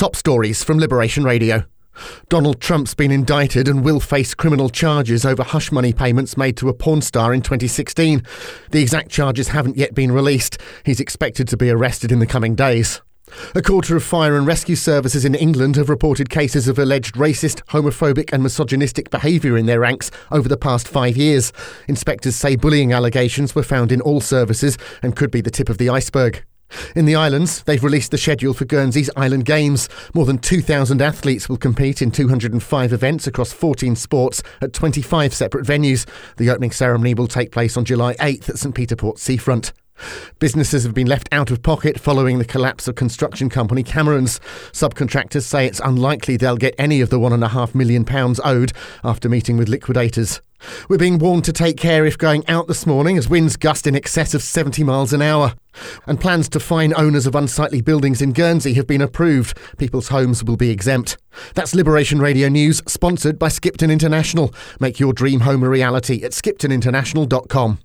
top stories from Liberation Radio. Donald Trump's been indicted and will face criminal charges over hush money payments made to a porn star in 2016. The exact charges haven't yet been released. He's expected to be arrested in the coming days. A quarter of fire and rescue services in England have reported cases of alleged racist, homophobic, and misogynistic behaviour in their ranks over the past five years. Inspectors say bullying allegations were found in all services and could be the tip of the iceberg. In the islands, they've released the schedule for Guernsey's Island Games. More than 2,000 athletes will compete in 205 events across 14 sports at 25 separate venues. The opening ceremony will take place on July 8th at St Peter Port seafront. Businesses have been left out of pocket following the collapse of construction company Camerons. Subcontractors say it's unlikely they'll get any of the £1.5 million owed after meeting with liquidators. We're being warned to take care if going out this morning as winds gust in excess of 70 miles an hour. And plans to fine owners of unsightly buildings in Guernsey have been approved. People's homes will be exempt. That's Liberation Radio News, sponsored by Skipton International. Make your dream home a reality at skiptoninternational.com.